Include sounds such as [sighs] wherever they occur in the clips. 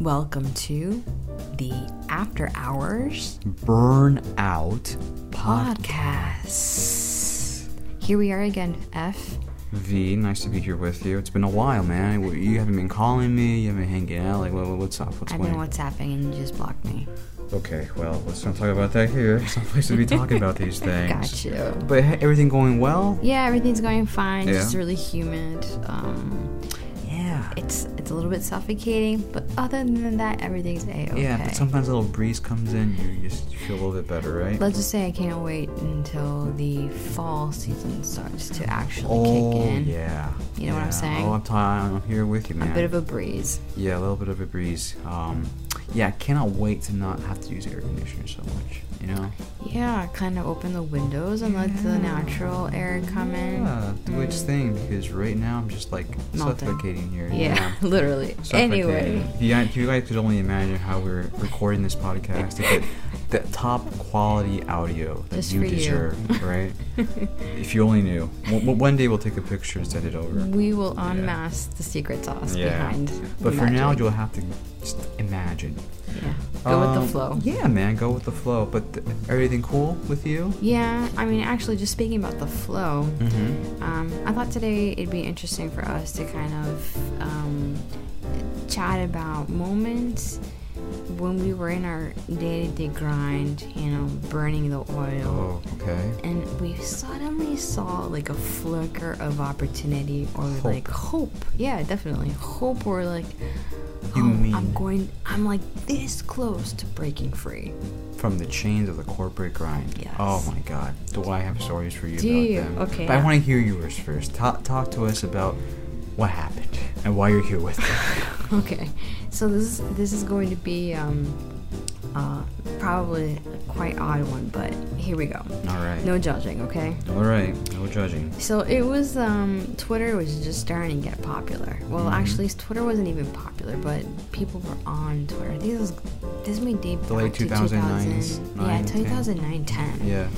Welcome to the After Hours Burnout Podcast. Podcast. Here we are again, F. V, nice to be here with you. It's been a while, man. You haven't been calling me. You haven't been hanging out. Like, what, what's up? What's going? I've been WhatsApping and you just blocked me. Okay, well, let's not talk about that here. It's not place to be talking about these [laughs] things. Got you. But hey, everything going well? Yeah, everything's going fine. Yeah. Just really humid. Um, Yeah. it's it's a little bit suffocating, but other than that, everything's a okay. Yeah, but sometimes a little breeze comes in, you just feel a little bit better, right? Let's just say I can't wait until the fall season starts to actually oh, kick in. yeah. You know what I'm saying? Oh, I'm, t- I'm here with you, man. A bit of a breeze. Yeah, a little bit of a breeze. Um, yeah, I cannot wait to not have to use air conditioner so much. You know? Yeah, kind of open the windows and let the natural air come in. Yeah, do its Mm. thing because right now I'm just like Melting. suffocating here. Yeah, [laughs] [laughs] literally. If you, guys could only imagine how we're recording this podcast to get the top quality audio that Just you for you. deserve, [laughs] right? if you only knew. W- one day we'll take a picture and send it over. we will unmask the secret sauce behind. But for now, you'll have to just imagine. yeah, go with Um, the flow. Yeah, man, go with the flow. But th- everything cool with you? Yeah, I mean, actually, just speaking about the flow, Mm-hmm. um, I thought today it'd be interesting for us to kind of um, chat about moments when we were in our day-to-day grind, you know, burning the oil. Oh, okay. and we suddenly saw like a flicker of opportunity or Hope. like hope yeah definitely hope or like You oh, i'm going i'm like this close to breaking free From the chains of the corporate grind. Yes. Oh my God. Do I have stories for you Do about you? them? Okay. But I want to hear yours first. Talk, talk to us about what happened and why you're here with me. [laughs] okay so this is this is going to be um uh probably a quite odd one but here we go All right. no judging okay All right. No judging. So it was um, Twitter was just starting to get popular. Well, Mhm. actually, Twitter wasn't even popular, but people were on Twitter. I think this was this may date The late back to 2009s, 2000, yeah, 9, 10. 2009, 10. Yeah.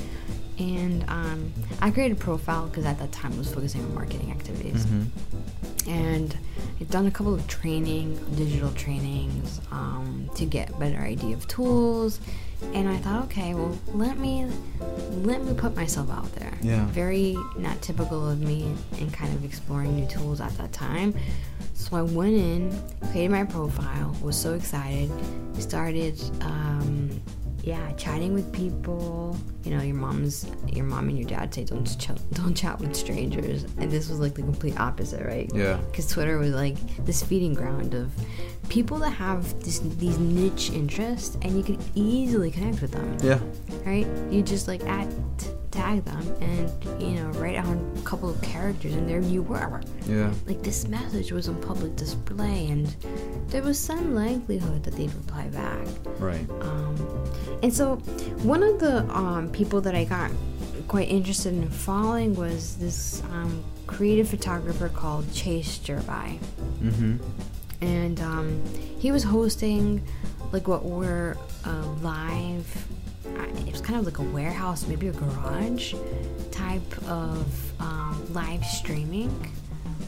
And um, I created a profile because at that time I was focusing on marketing activities, Mm-hmm. and I'd done a couple of training, digital trainings, um, to get better idea of tools. And I thought, okay, well, let me let me put myself out there. Yeah. Very not typical of me in kind of exploring new tools at that time. So I went in, created my profile, was so excited, started, um, yeah, chatting with people. You know, your mom's, your mom and your dad say don't ch- don't chat with strangers, and this was like the complete opposite, right? Yeah. because Twitter was like this feeding ground of people that have this, these niche interests, and you can easily connect with them. Yeah. Right? You just like add, t- tag them, and you know, write on a couple of characters, and there you were. Yeah. Like this message was on public display, and there was some likelihood that they'd reply back. Right. Um, and so, one of the um, people that I got quite interested in following was this um, creative photographer called Chase Jarvis. Mm-hmm. And um, he was hosting like what were uh, live, it was kind of like a warehouse, maybe a garage type of um, live streaming.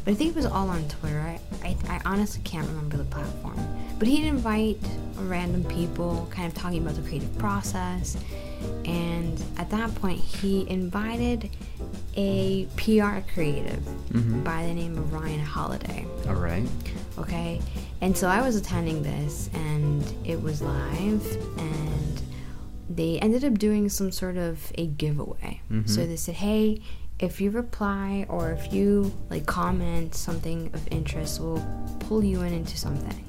But I think it was all on Twitter. I, I, I honestly can't remember the platform. But he'd invite random people, kind of talking about the creative process. And at that point, he invited a PR creative Mhm. by the name of Ryan Holiday. All right. Okay, and so I was attending this, and it was live, and they ended up doing some sort of a giveaway. Mhm. So they said, "Hey, if you reply or if you like comment something of interest, we'll pull you in into something."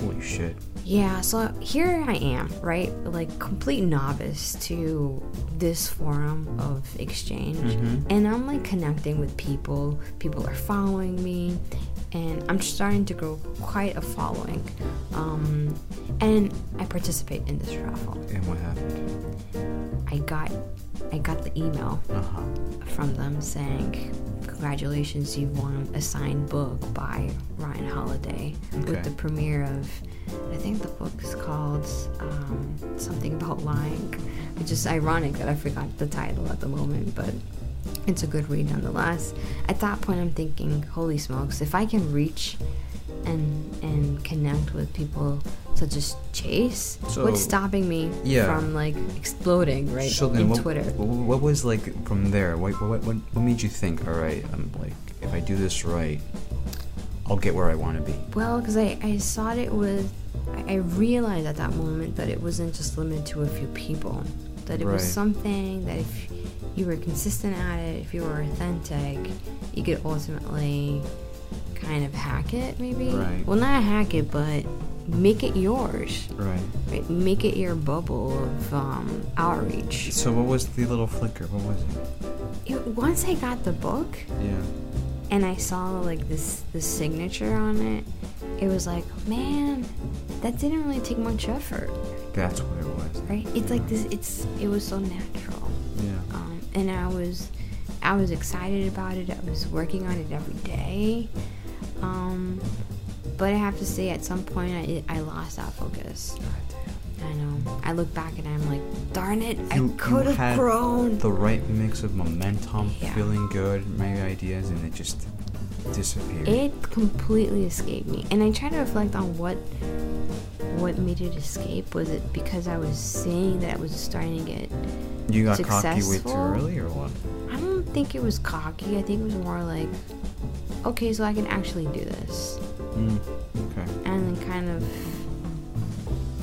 Holy shit. Yeah, so here I am, right? Like complete novice to this forum of exchange. Mhm. And I'm like connecting with people. People are following me. And I'm starting to grow quite a following. Um, and I participate in this raffle. And what happened? I got I got the email Uh huh. from them saying, Congratulations, you've won a signed book by Ryan Holiday Okay. with the premiere of, I think the book is called um, something about lying, which is ironic that I forgot the title at the moment, but it's a good read nonetheless. At that point, I'm thinking, holy smokes, if I can reach and and connect with people such as Chase. So- What's stopping me Yeah. from like exploding right so then in what, Twitter? What, was like from there? What, what, what, what made you think, all right, I'm like, if I do this right, I'll get where I want to be? Well, because I, I saw it was, I I realized at that moment that it wasn't just limited to a few people. That it was something that if you were consistent at it, if you were authentic, you could ultimately kind of hack it, maybe. Right. Well, not hack it, but make it yours. Right. Right? Make it your bubble of um, outreach. So what was the little flicker? What was it? It- once I got the book, Yeah. and I saw like this this signature on it, it was like, man, that didn't really take much effort, That's what it was. right? It's like this. It's it was so natural, Yeah. And I was I was excited about it. I was working on it every day, um, but I have to say, at some point, I I lost that focus. I know. I look back and I'm like, darn it, You- I could have grown. The right mix of momentum, Yeah. feeling good, my ideas, and it just disappeared. It completely escaped me, and I try to reflect on what what made it escape. Was it because I was seeing that I was starting to get? you got cocky way too early, or what? I don't think it was cocky. I think it was more like, okay, so I can actually do this, Mm, okay. and then kind of.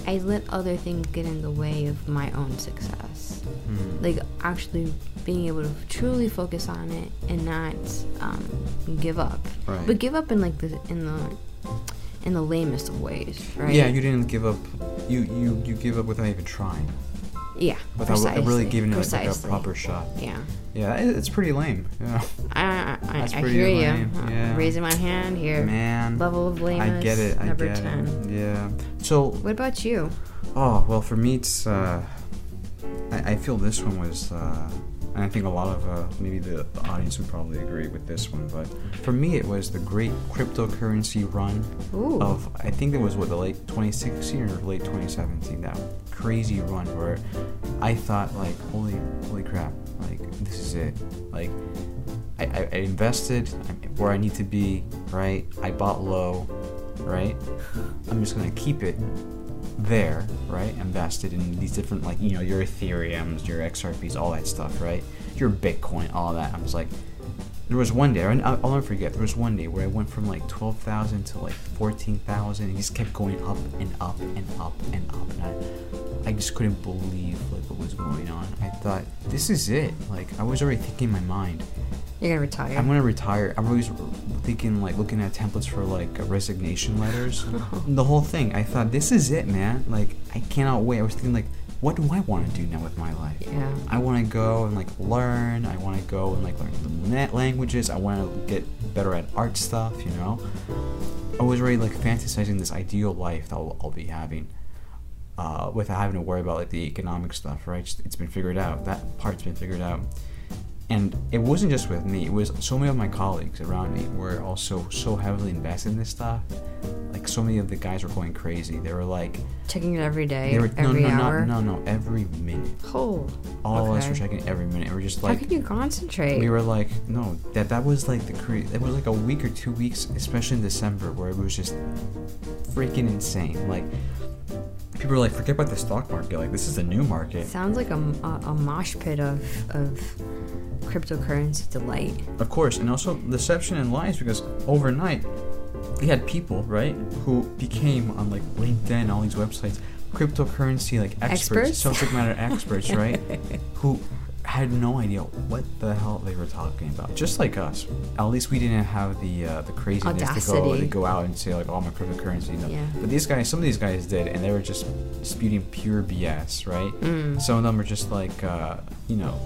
I let other things get in the way of my own success. Mm. Like actually being able to truly focus on it and not um, give up. Right. But give up in like the in the in the lamest of ways, right? Yeah, you didn't give up. You you you give up without even trying, yeah, without really giving it like, like a proper shot. Yeah, Yeah, it, it's pretty lame. Yeah. I I, That's I pretty hear lame, you. Uh, yeah. Raising my hand here. Man, Level of lameness. I get it. I number get ten. it. Yeah. So, What about you? oh well, for me, it's. Uh, I, I feel this one was. Uh, and I think a lot of uh, maybe the, the audience would probably agree with this one, but for me, it was the great cryptocurrency run Ooh. of I think it was what the late 2016 or late 2017 that crazy run where I thought like holy holy crap like this is it like I, I, I invested where I need to be right I bought low right I'm just gonna keep it there right invested in these different like you know your Ethereums your XRPs all that stuff right your Bitcoin all that I was like there was one day, I'll I'll never forget. There was one day where I went from like twelve thousand to like fourteen thousand, and just kept going up and up and up and up, and I, I just couldn't believe like what was going on. I thought this is it. Like I was already thinking in my mind, You're gonna retire. I'm gonna retire. I'm always thinking like looking at templates for like uh, resignation letters. [laughs] the whole thing. I thought this is it, man. Like I cannot wait. I was thinking like, what do I want to do now with my life? yeah. I want to go and like learn. I want to go and like learn the net languages. I want to get better at art stuff. You know, I was already like fantasizing this ideal life that I'll, I'll be having, uh, without having to worry about like the economic stuff. Right? It's- It's been figured out. That part's been figured out. And it wasn't just with me. It was so many of my colleagues around me were also so heavily invested in this stuff. Like so many of the guys were going crazy. They were like, Checking it every day, they were no, every no, hour. no, no, no, every minute. Oh. All of us were checking every minute. we were just like How can you concentrate? we were like, no, that that was like the cre- It was like a week or two weeks, especially in December, where it was just freaking insane. Like people were like, forget about the stock market. Like this is a new market. Sounds like a, a, a mosh pit of of cryptocurrency delight. Of course, and also deception and lies because overnight we had people right who became on like LinkedIn, all these websites, cryptocurrency like experts, Experts? subject matter experts, [laughs] right? who had no idea what the hell they were talking about. Just like us, at least we didn't have the uh, the craziness to go to go out and say like, "Oh, a cryptocurrency." No. Yeah. But these guys, some of these guys did, and they were just spewing pure BS, right? Mm. Some of them are just like, uh, you know,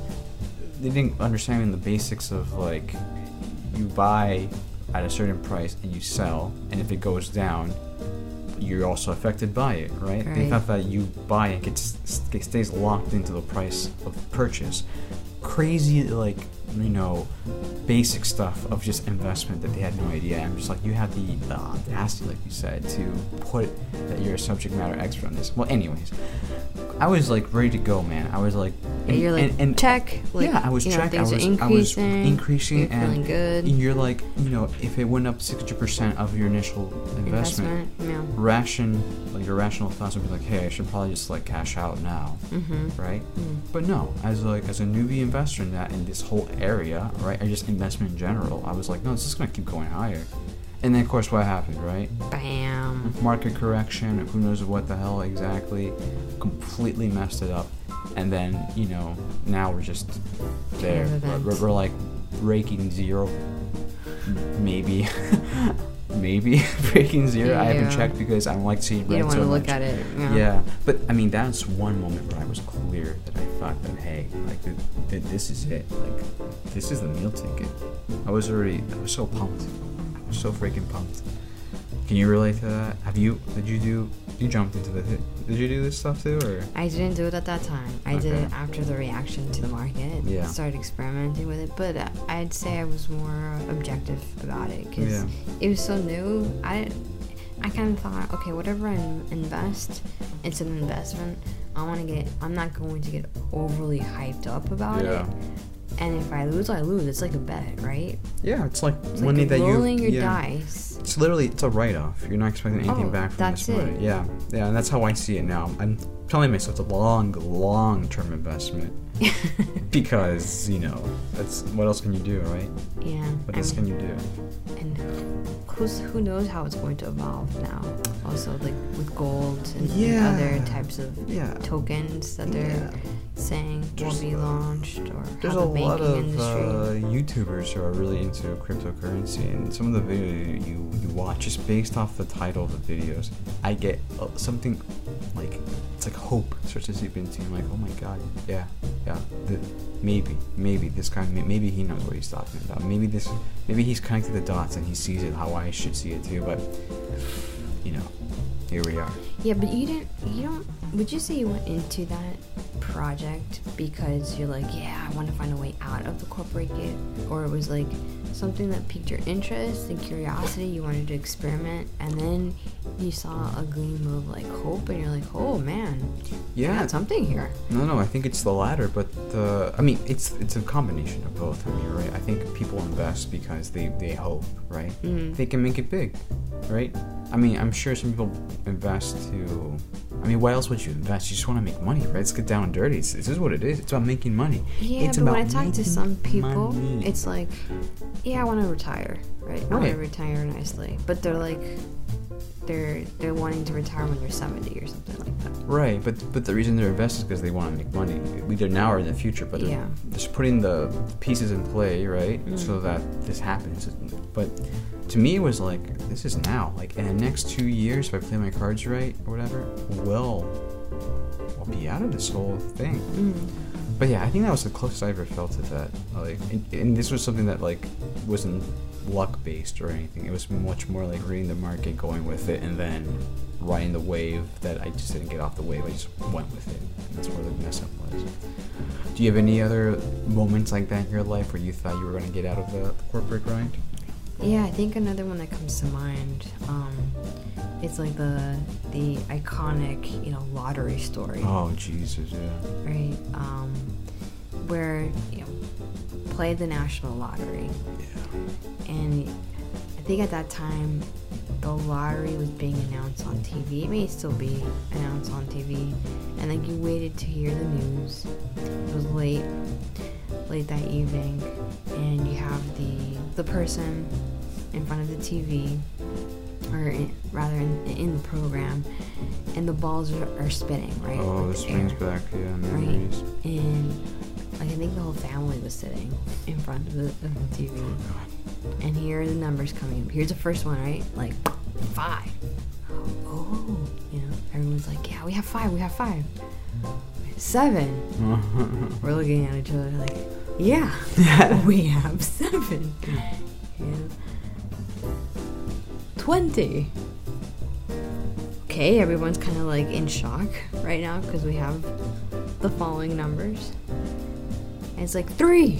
they didn't understand the basics of like, you buy at a certain price and you sell, and if it goes down, you're also affected by it, right? They Right. thought that you buy and gets it stays locked into the price of purchase. Crazy, like you know, basic stuff of just investment that they had no idea. I'm just like, you have the, the audacity, like you said, to put that you're a subject matter expert on this. Well, anyways, I was like ready to go, man. I was like And- you're like and- and- check. Like, yeah, I was know, checking. I things was, are I was increasing. increasing, and good. you're like, you know, if it went up sixty percent of your initial investment, yeah. ration, like your rational thoughts would be like, hey, I should probably just like cash out now, Mm-hmm. right? Mm. But no, as like as a newbie investor in that in this whole area, right? I just investment in general. I was like, no, it's just gonna keep going higher. And then of course what happened, right? Bam. Market correction, who knows what the hell exactly, completely messed it up. And then, you know, now we're just there. We're, we're like breaking zero. Maybe. [laughs] Maybe [laughs] breaking zero. I haven't checked because I don't like to see red You don't want so to look much. at it. Yeah. Yeah, but I mean, that's one moment where I was clear that I thought that, hey, like, th- th- this is it. Like, this is the meal ticket. I was already, I was so pumped. I was so freaking pumped. Can you relate to that? Have you, did you do, you jumped into the, did you do this stuff too, or? I didn't do it at that time. I did it after the reaction to the market. Yeah. Started experimenting with it, but uh, I'd say I was more objective about it because Yeah. it was so new. I, I kind of thought, okay, whatever I invest, it's an investment. I want to get. I'm not going to get overly hyped up about Yeah. it. And if I lose, I lose. It's like a bet, right? Yeah, it's like It's money like that you, rolling your yeah. dice. It's literally, it's a write-off. You're not expecting anything Oh, back from that's this money. it. Yeah, yeah, and that's how I see it now. I'm telling myself it's a long, long-term investment [laughs] because you know that's what else can you do, right? yeah. What I else mean, can you do? and who's who knows how it's going to evolve now also like with gold and, and Yeah. other types of Yeah. tokens that they're Yeah. saying will be launched or There's how a banking lot of industry uh, YouTubers who are really into cryptocurrency, and some of the videos you, you watch just based off the title of the videos, I get uh, something like it's like hope starts to seep into. I'm like, oh my god, yeah, yeah, th- maybe, maybe this guy, maybe he knows what he's talking about. Maybe this, maybe he's connected the dots and he sees it how I should see it too. But you know, here we are. yeah but you didn't you don't would you say you went into that project because you're like yeah i want to find a way out of the corporate gig or it was like something that piqued your interest and curiosity you wanted to experiment and then you saw a gleam of like hope and you're like oh man Yeah, got something here No, no, I think it's the latter, but the I mean, it's it's a combination of both. I mean, right? I think people invest because they they hope, right? Mhm. They can make it big, right? I mean, I'm sure some people invest to. I mean, why else would you invest? You just want to make money, right? Let's get down and dirty. It's, this is what it is. It's about making money. Yeah, it's but when I talk to some people, money. it's like, yeah, I want to retire, right? I want to retire nicely, but they're like, they're they're wanting to retire when they're seventy or something like that. Right, but but the reason they're investing is because they want to make money, either now or in the future. But they're Yeah. just putting the pieces in play, right, Mm. so that this happens. But to me, it was like this is now. Like in the next two years, if I play my cards right or whatever, well, I'll be out of this whole thing. Mm. But yeah, I think that was the closest I ever felt to that. Like, and, and this was something that like wasn't luck based or anything. It was much more like reading the market, going with it, and then riding the wave. That I just didn't get off the wave. I just went with it. And that's where the mess up was. Do you have any other moments like that in your life where you thought you were going to get out of the, the corporate grind? Yeah, I think another one that comes to mind, um, it's like the the iconic, you know, lottery story. Oh Jesus, yeah. right? Um, where you know, play the national lottery, Yeah. and I think at that time the lottery was being announced on TV. It may still be announced on TV, and like you waited to hear the news. It was late, late that evening, and you have the the person in front of the TV, or in, rather in, in the program, and the balls are, are spinning, right? Oh, this the brings back yeah right? memories. And like I think the whole family was sitting in front of the, of the TV, oh, and here are the numbers coming. up. Here's the first one, right? Like five. Oh, you know, everyone's like, yeah, we have five. We have five. Seven. [laughs] We're looking at each other like, yeah, [laughs] we have seven. Yeah. Twenty. Okay, everyone's kind of like in shock right now because we have the following numbers. And it's like three.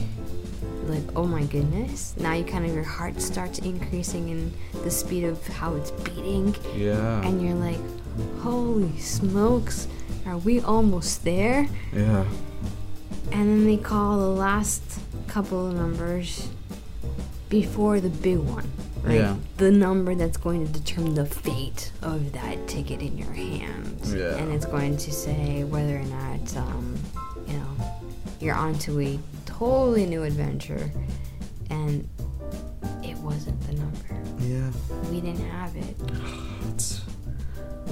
Like, oh my goodness. Now you kind of, your heart starts increasing in the speed of how it's beating. yeah. And you're like, holy smokes, are we almost there? yeah. and then they call the last couple of numbers before the big one, right? Yeah. The number that's going to determine the fate of that ticket in your hand. Yeah. And it's going to say whether or not, um, you're onto a totally new adventure. And it wasn't the number. Yeah. We didn't have it. [sighs] It's,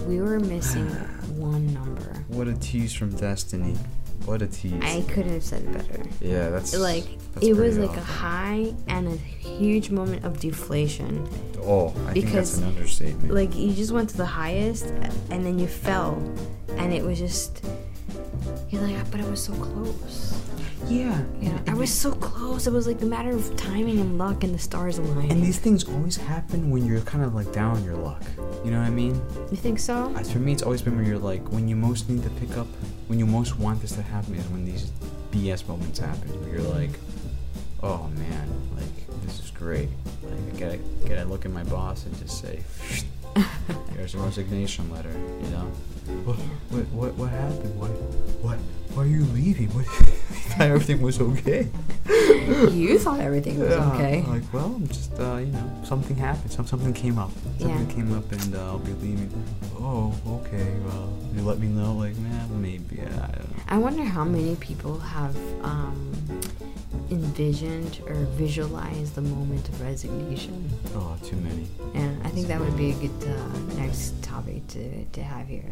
We were missing [sighs] one number. what a tease from Destiny. What a tease. I couldn't have said it better. yeah, that's Like that's it was like a high and a huge moment of deflation. Oh, I think that's because, an understatement. Like you just went to the highest and then you fell, and it was just you're like, "Ah, but it was so close. Yeah, know, I was so close. It was like a matter of timing and luck and the stars aligning. And these things always happen when you're kind of like down on your luck. You know what I mean? you think so? As for me, it's always been when you're like, when you most need to pick up, when you most want this to happen is when these BS moments happen. Where you're like, oh man, like this is great. Like I gotta, gotta look at my boss and just say, [laughs] here's a resignation letter. You know? What, what, what, what happened? What, what, why are you leaving? What? [laughs] Thought everything was okay. you thought everything was Yeah, okay. Like, well, I'm just, uh, you know, something happened. Some, something came up. Something Yeah. came up, and uh, I'll be leaving. Oh, okay. Well, you let me know. Like, man, maybe. I don't know. I wonder how many people have um, envisioned or visualized the moment of resignation. Oh, too many. And I think that would be a good uh, next topic to, to have here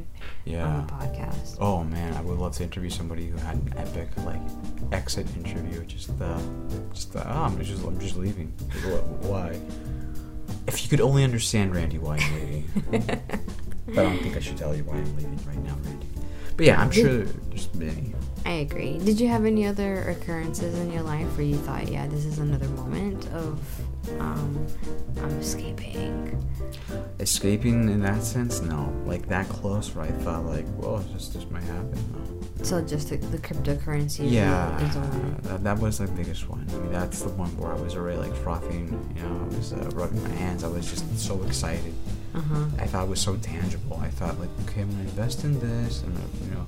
Yeah. on the podcast. Oh man, I would love to interview somebody who had an epic like exit interview. Just, the, just, uh, oh, I'm just, I'm just leaving. [laughs] Like, Why? If you could only understand Randy, why I'm leaving. but I don't think I should tell you why I'm leaving right now, Randy. But yeah, I'm sure there's many. I agree. Did you have any other occurrences in your life where you thought, yeah, this is another moment of um, I'm escaping? Escaping in that sense, no. Like that close, where I thought, like, well, this this might happen. No. So just the, the cryptocurrency. Yeah, is that, that was the biggest one. I mean, that's the one where I was already like frothing. You know, I was uh, rubbing my hands. I was just so excited. Uh-huh. I thought it was so tangible. I thought like, okay, I'm gonna invest in this, and uh, you know,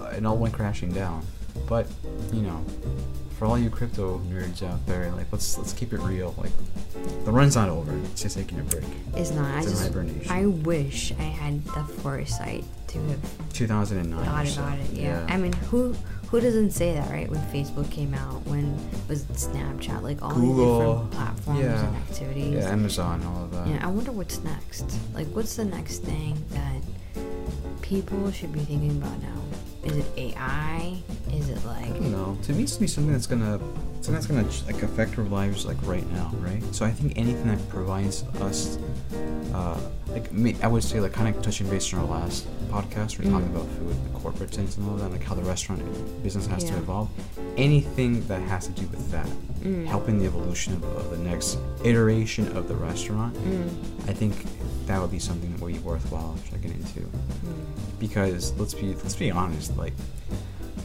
uh, it all went crashing down. But you know, for all you crypto nerds out there, like let's let's keep it real. Like the run's not over. It's just taking a break. It's not. I It's an just hibernation. I wish I had the foresight to have 2009. or thought so. about it. Yeah. I mean, who who doesn't say that, right? When Facebook came out, when was it Snapchat, like all these Google, different platforms yeah. and activities. yeah, Amazon, all of that. Yeah, I wonder what's next. Like, what's the next thing that people should be thinking about now? Is it AI? Is it like No. To me, it's gonna be something that's gonna something that's gonna like affect our lives like right now, right? So I think anything that provides us, uh, like me, I would say like kind of touching base on our last podcast, we Mm. talking about food, the corporate sense and all that, like how the restaurant business has to evolve. Anything that has to do with that, Mm. helping the evolution of, of the next iteration of the restaurant, Mm, I think that would be something that would be worthwhile checking into mm, because let's be let's be honest, like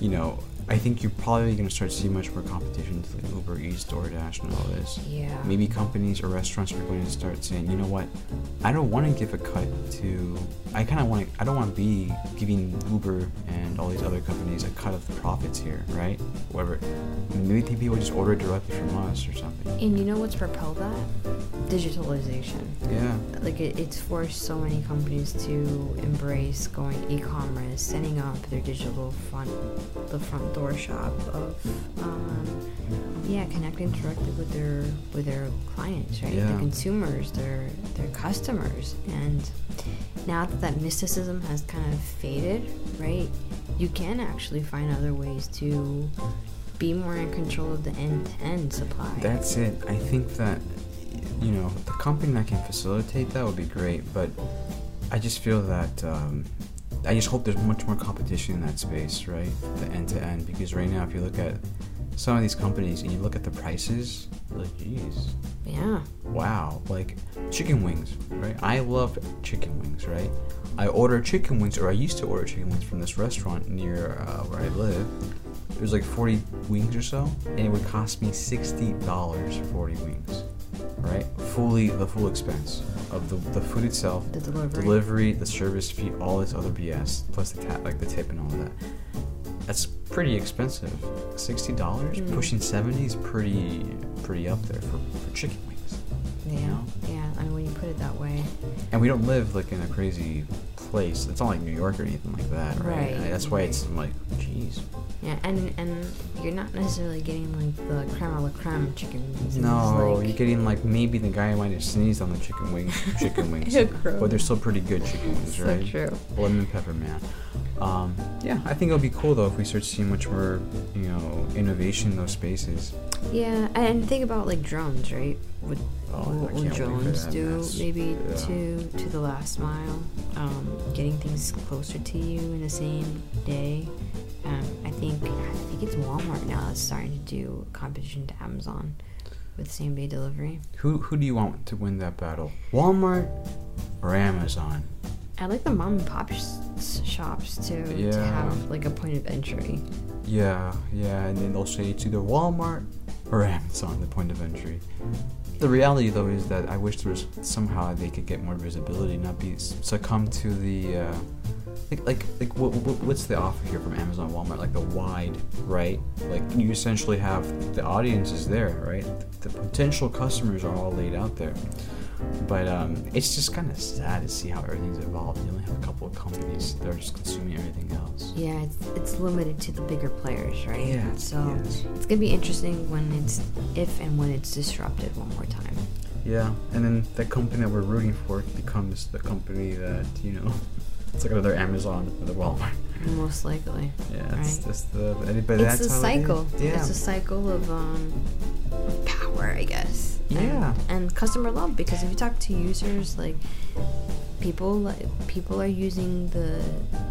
you know, I think you're probably going to start to see much more competition with like Uber Eats, DoorDash, and all this. yeah. Maybe companies or restaurants are going to start saying, you know what, I don't want to give a cut to. I kind of want to. I don't want to be giving Uber and all these other companies a cut of the profits here, right? Whatever. Maybe people just order directly from us or something. And you know what's propelled that? Digitalization. Yeah. Like it, it's forced so many companies to embrace going e-commerce, setting up their digital front, the front door shop of, um, yeah, connecting directly with their with their clients, right? Yeah. Their consumers, their their customers, and now that that mysticism has kind of faded, right? You can actually find other ways to be more in control of the end-to-end supply. That's it. I think that you know the company that can facilitate that would be great, but I just feel that um, I just hope there's much more competition in that space, right? The end to end, because right now, if you look at some of these companies and you look at the prices, you're like, geez, yeah. wow, like chicken wings, right? I love chicken wings, right? I order chicken wings, or I used to order chicken wings from this restaurant near uh, where I live. It was like 40 wings or so, and it would cost me $60 for 40 wings, right? Fully, the full expense of the, the food itself, The delivery. delivery, the service fee, all this other BS, plus the ta- like the tip and all of that. that's pretty expensive. Sixty dollars, Mm. pushing seventy is pretty pretty up there for, for chicken wings. Yeah, know? yeah. I mean, when you put it that way, And we don't live like in a crazy place. It's not like New York or anything like that, right? Right, That's why it's like, jeez. yeah, and and you're not necessarily getting like the creme a la creme chicken wings. No, like- you're getting like maybe the guy might have sneezed on the chicken [laughs] wings, chicken wings, but they're still pretty good chicken wings, so right? true. Lemon pepper man. Um, yeah, I think it'll be cool though if we start seeing much more, you know, innovation in those spaces. Yeah, and think about like drones, right? What, Oh, what can't will drones do? mess. Maybe Yeah. to to the last mile, um, getting things closer to you in the same day. Um, I think I think it's Walmart now that's starting to do competition to Amazon with same day delivery. Who who do you want to win that battle? Walmart or Amazon? I like the mom and pop sh- shops to to have like a point of entry. Yeah, yeah, and then they'll say it's either Walmart or Amazon, the point of entry. The reality, though, is that I wish there was somehow they could get more visibility, not be succumb to the uh, like like like what, what, what's the offer here from Amazon, Walmart? Like the wide, right? Like you essentially have the audience is there, right? The potential customers are all laid out there. But um, it's just kind of sad to see how everything's evolved. You only have a couple of companies that are just consuming everything else. Yeah, it's it's limited to the bigger players, right? Yeah, So yes. it's gonna be interesting when it's if and when it's disrupted one more time. Yeah, and then the company that we're rooting for becomes the company that you know, [laughs] it's like another Amazon or the Walmart. Most likely. Yeah, it's Right. just the. But it's that's a how it is. cycle. Yeah. It's a cycle of um of power, I guess. And- Yeah. And, customer love because if you talk to users, like people like people are using the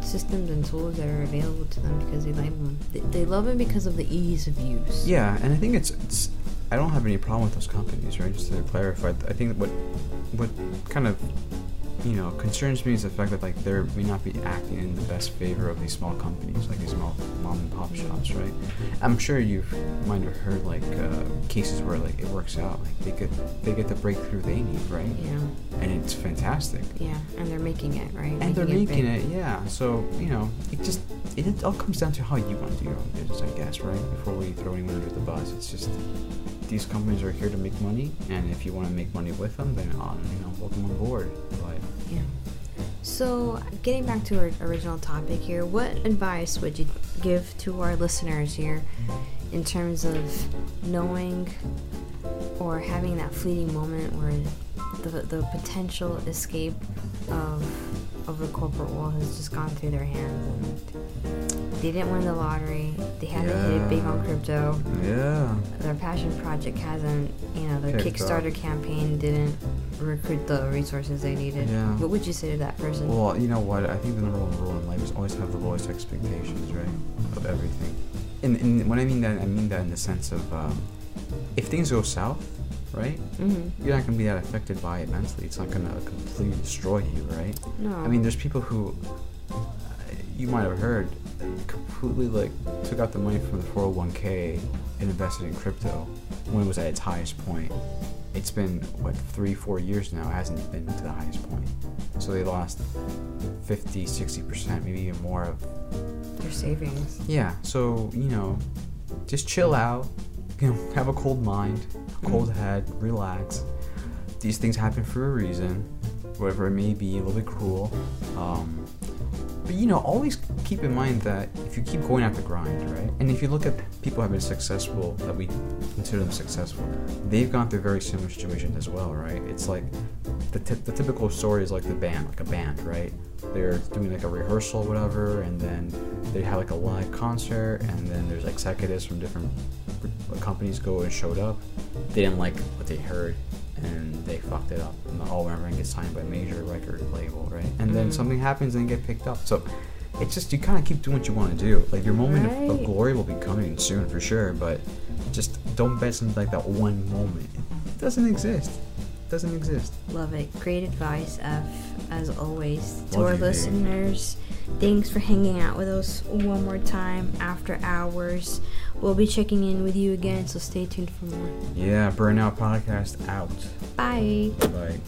systems and tools that are available to them because they like them. They, they love them because of the ease of use. Yeah, and I think it's it's. I don't have any problem with those companies, right? Just to clarify, I think what what kind of you know concerns me is the fact that like they may not be acting in the best favor of these small companies, like these small mom and pop shops, right? I'm sure you might have heard like uh, cases where like it works out, like they get they get the breakthrough they need, right? Yeah. And it's fantastic. Yeah. And they're making it right. And they're making big. it, yeah. So you know, it just it, it all comes down to how you want to do your own business, I guess, right? Before we throw anyone under the bus, it's just these companies are here to make money, and if you want to make money with them, then uh, you know, welcome on board. But Yeah. So, getting back to our original topic here, what advice would you give to our listeners here in terms of knowing or having that fleeting moment where the, the potential escape of of the corporate world has just gone through their hands and they didn't win the lottery, they haven't hit it big on crypto, yeah, their passion project hasn't, you know, their Kicked. Kickstarter campaign didn't recruit the resources they needed. Yeah. What would you say to that person? Well, you know what? I think the number one rule in life is always have the lowest expectations, right? Of everything. And, and when I mean that, I mean that in the sense of um, if things go south, right? hmm You're not gonna be that affected by it mentally. It's not gonna completely destroy you, right? No. I mean, there's people who uh, you might have heard completely like took out the money from the 401k and invested in crypto when it was at its highest point. It's been what three, four years now. It hasn't been to the highest point. So they lost 50, 60 percent, maybe even more of their savings. yeah. So you know, just chill out. You know, have a cold mind, a cold Mm. head, relax. These things happen for a reason, whatever it may be. A little bit cruel, um, but you know, always keep in mind that if you keep going at the grind, right? And if you look at people who have been successful that we consider them successful, they've gone through very similar situations as well, right? It's like the, t- the typical story is like the band, like a band, right? They're doing like a rehearsal, whatever, and then they have like a live concert, and then there's executives from different companies go and showed up. They didn't like what they heard, and they fucked it up. And all everyone gets signed by a major record label, right? And then Mhm. something happens and they get picked up. So it's just you kind of keep doing what you want to do. Like your moment of, of glory will be coming soon for sure, but just don't bet on like that one moment. It doesn't exist. It doesn't exist. Love it. Great advice, F, as always. To Love our you, listeners, thanks for hanging out with us one more time after hours. We'll be checking in with you again, so stay tuned for more. Yeah, Burnout Podcast out. Bye. Bye.